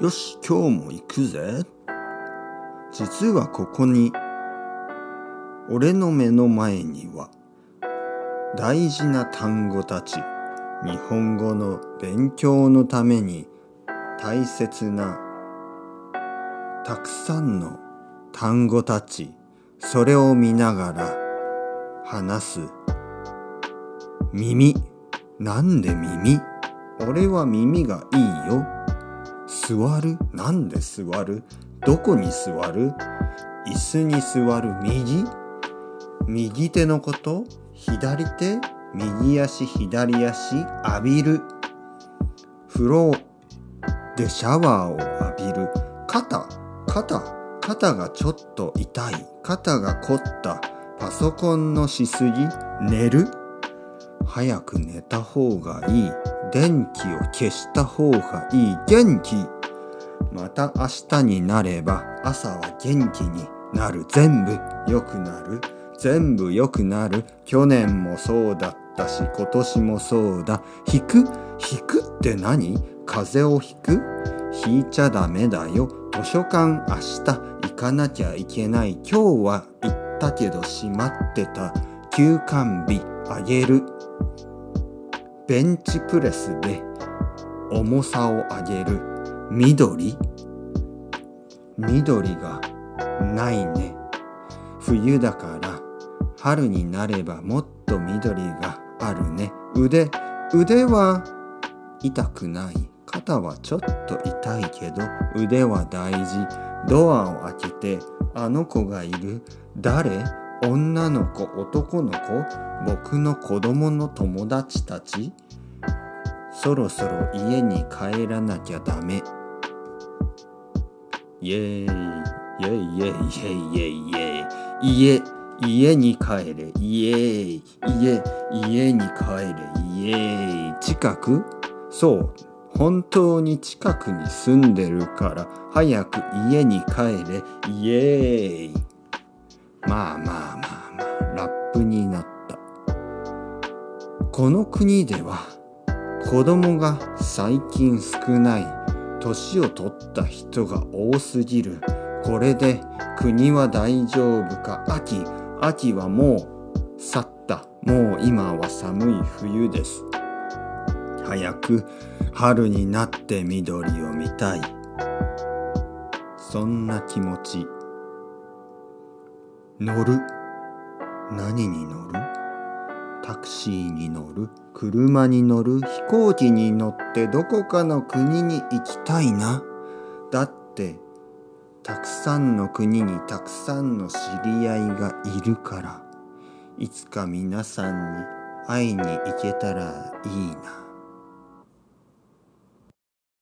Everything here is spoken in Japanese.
よし、今日も行くぜ。実はここに、俺の目の前には、大事な単語たち、日本語の勉強のために大切な、たくさんの単語たち、それを見ながら話す。耳。なんで耳？俺は耳がいいよ。座る？なんで座る？どこに座る？椅子に座る？右？右手のこと？左手？右足？左足？浴びる？風呂でシャワーを浴びる？肩？肩？肩がちょっと痛い？肩が凝った？パソコンのしすぎ？寝る？早く寝た方がいい。電気を消した方がいい。元気？また明日になれば朝は元気になる。全部良くなる。全部良くなる。去年もそうだったし今年もそうだ。引く？引くって何？風邪をひく？引いちゃダメだよ。図書館明日行かなきゃいけない。今日は行ったけど閉まってた。休館日あげる。ベンチプレスで重さを上げる。緑？緑がないね。冬だから春になればもっと緑があるね。腕腕は痛くない。肩はちょっと痛いけど腕は大事。ドアを開けてあの子がいる。誰？女の子男の子？僕の子供の友達たち？そろそろ家に帰らなきゃダメ。イエーイ。イエイ。イエイ。イエイ。イエイ。イエイ。家家に帰れイ。エーイ。家家に帰れイ。エーイ。近くそう本当に近くに住んでるから早く家に帰れイ。エーイ。まあまあまあまあラップになったこの国では子供が最近少ない年を取った人が多すぎる。これで国は大丈夫か。秋秋はもう去った。もう今は寒い冬です。早く春になって緑を見たい。そんな気持ち。乗る？何に乗る？タクシーに乗る？車に乗る飛行機に乗ってどこかの国に行きたいな。だってたくさんの国にたくさんの知り合いがいるからいつか皆さんに会いに行けたらいいな。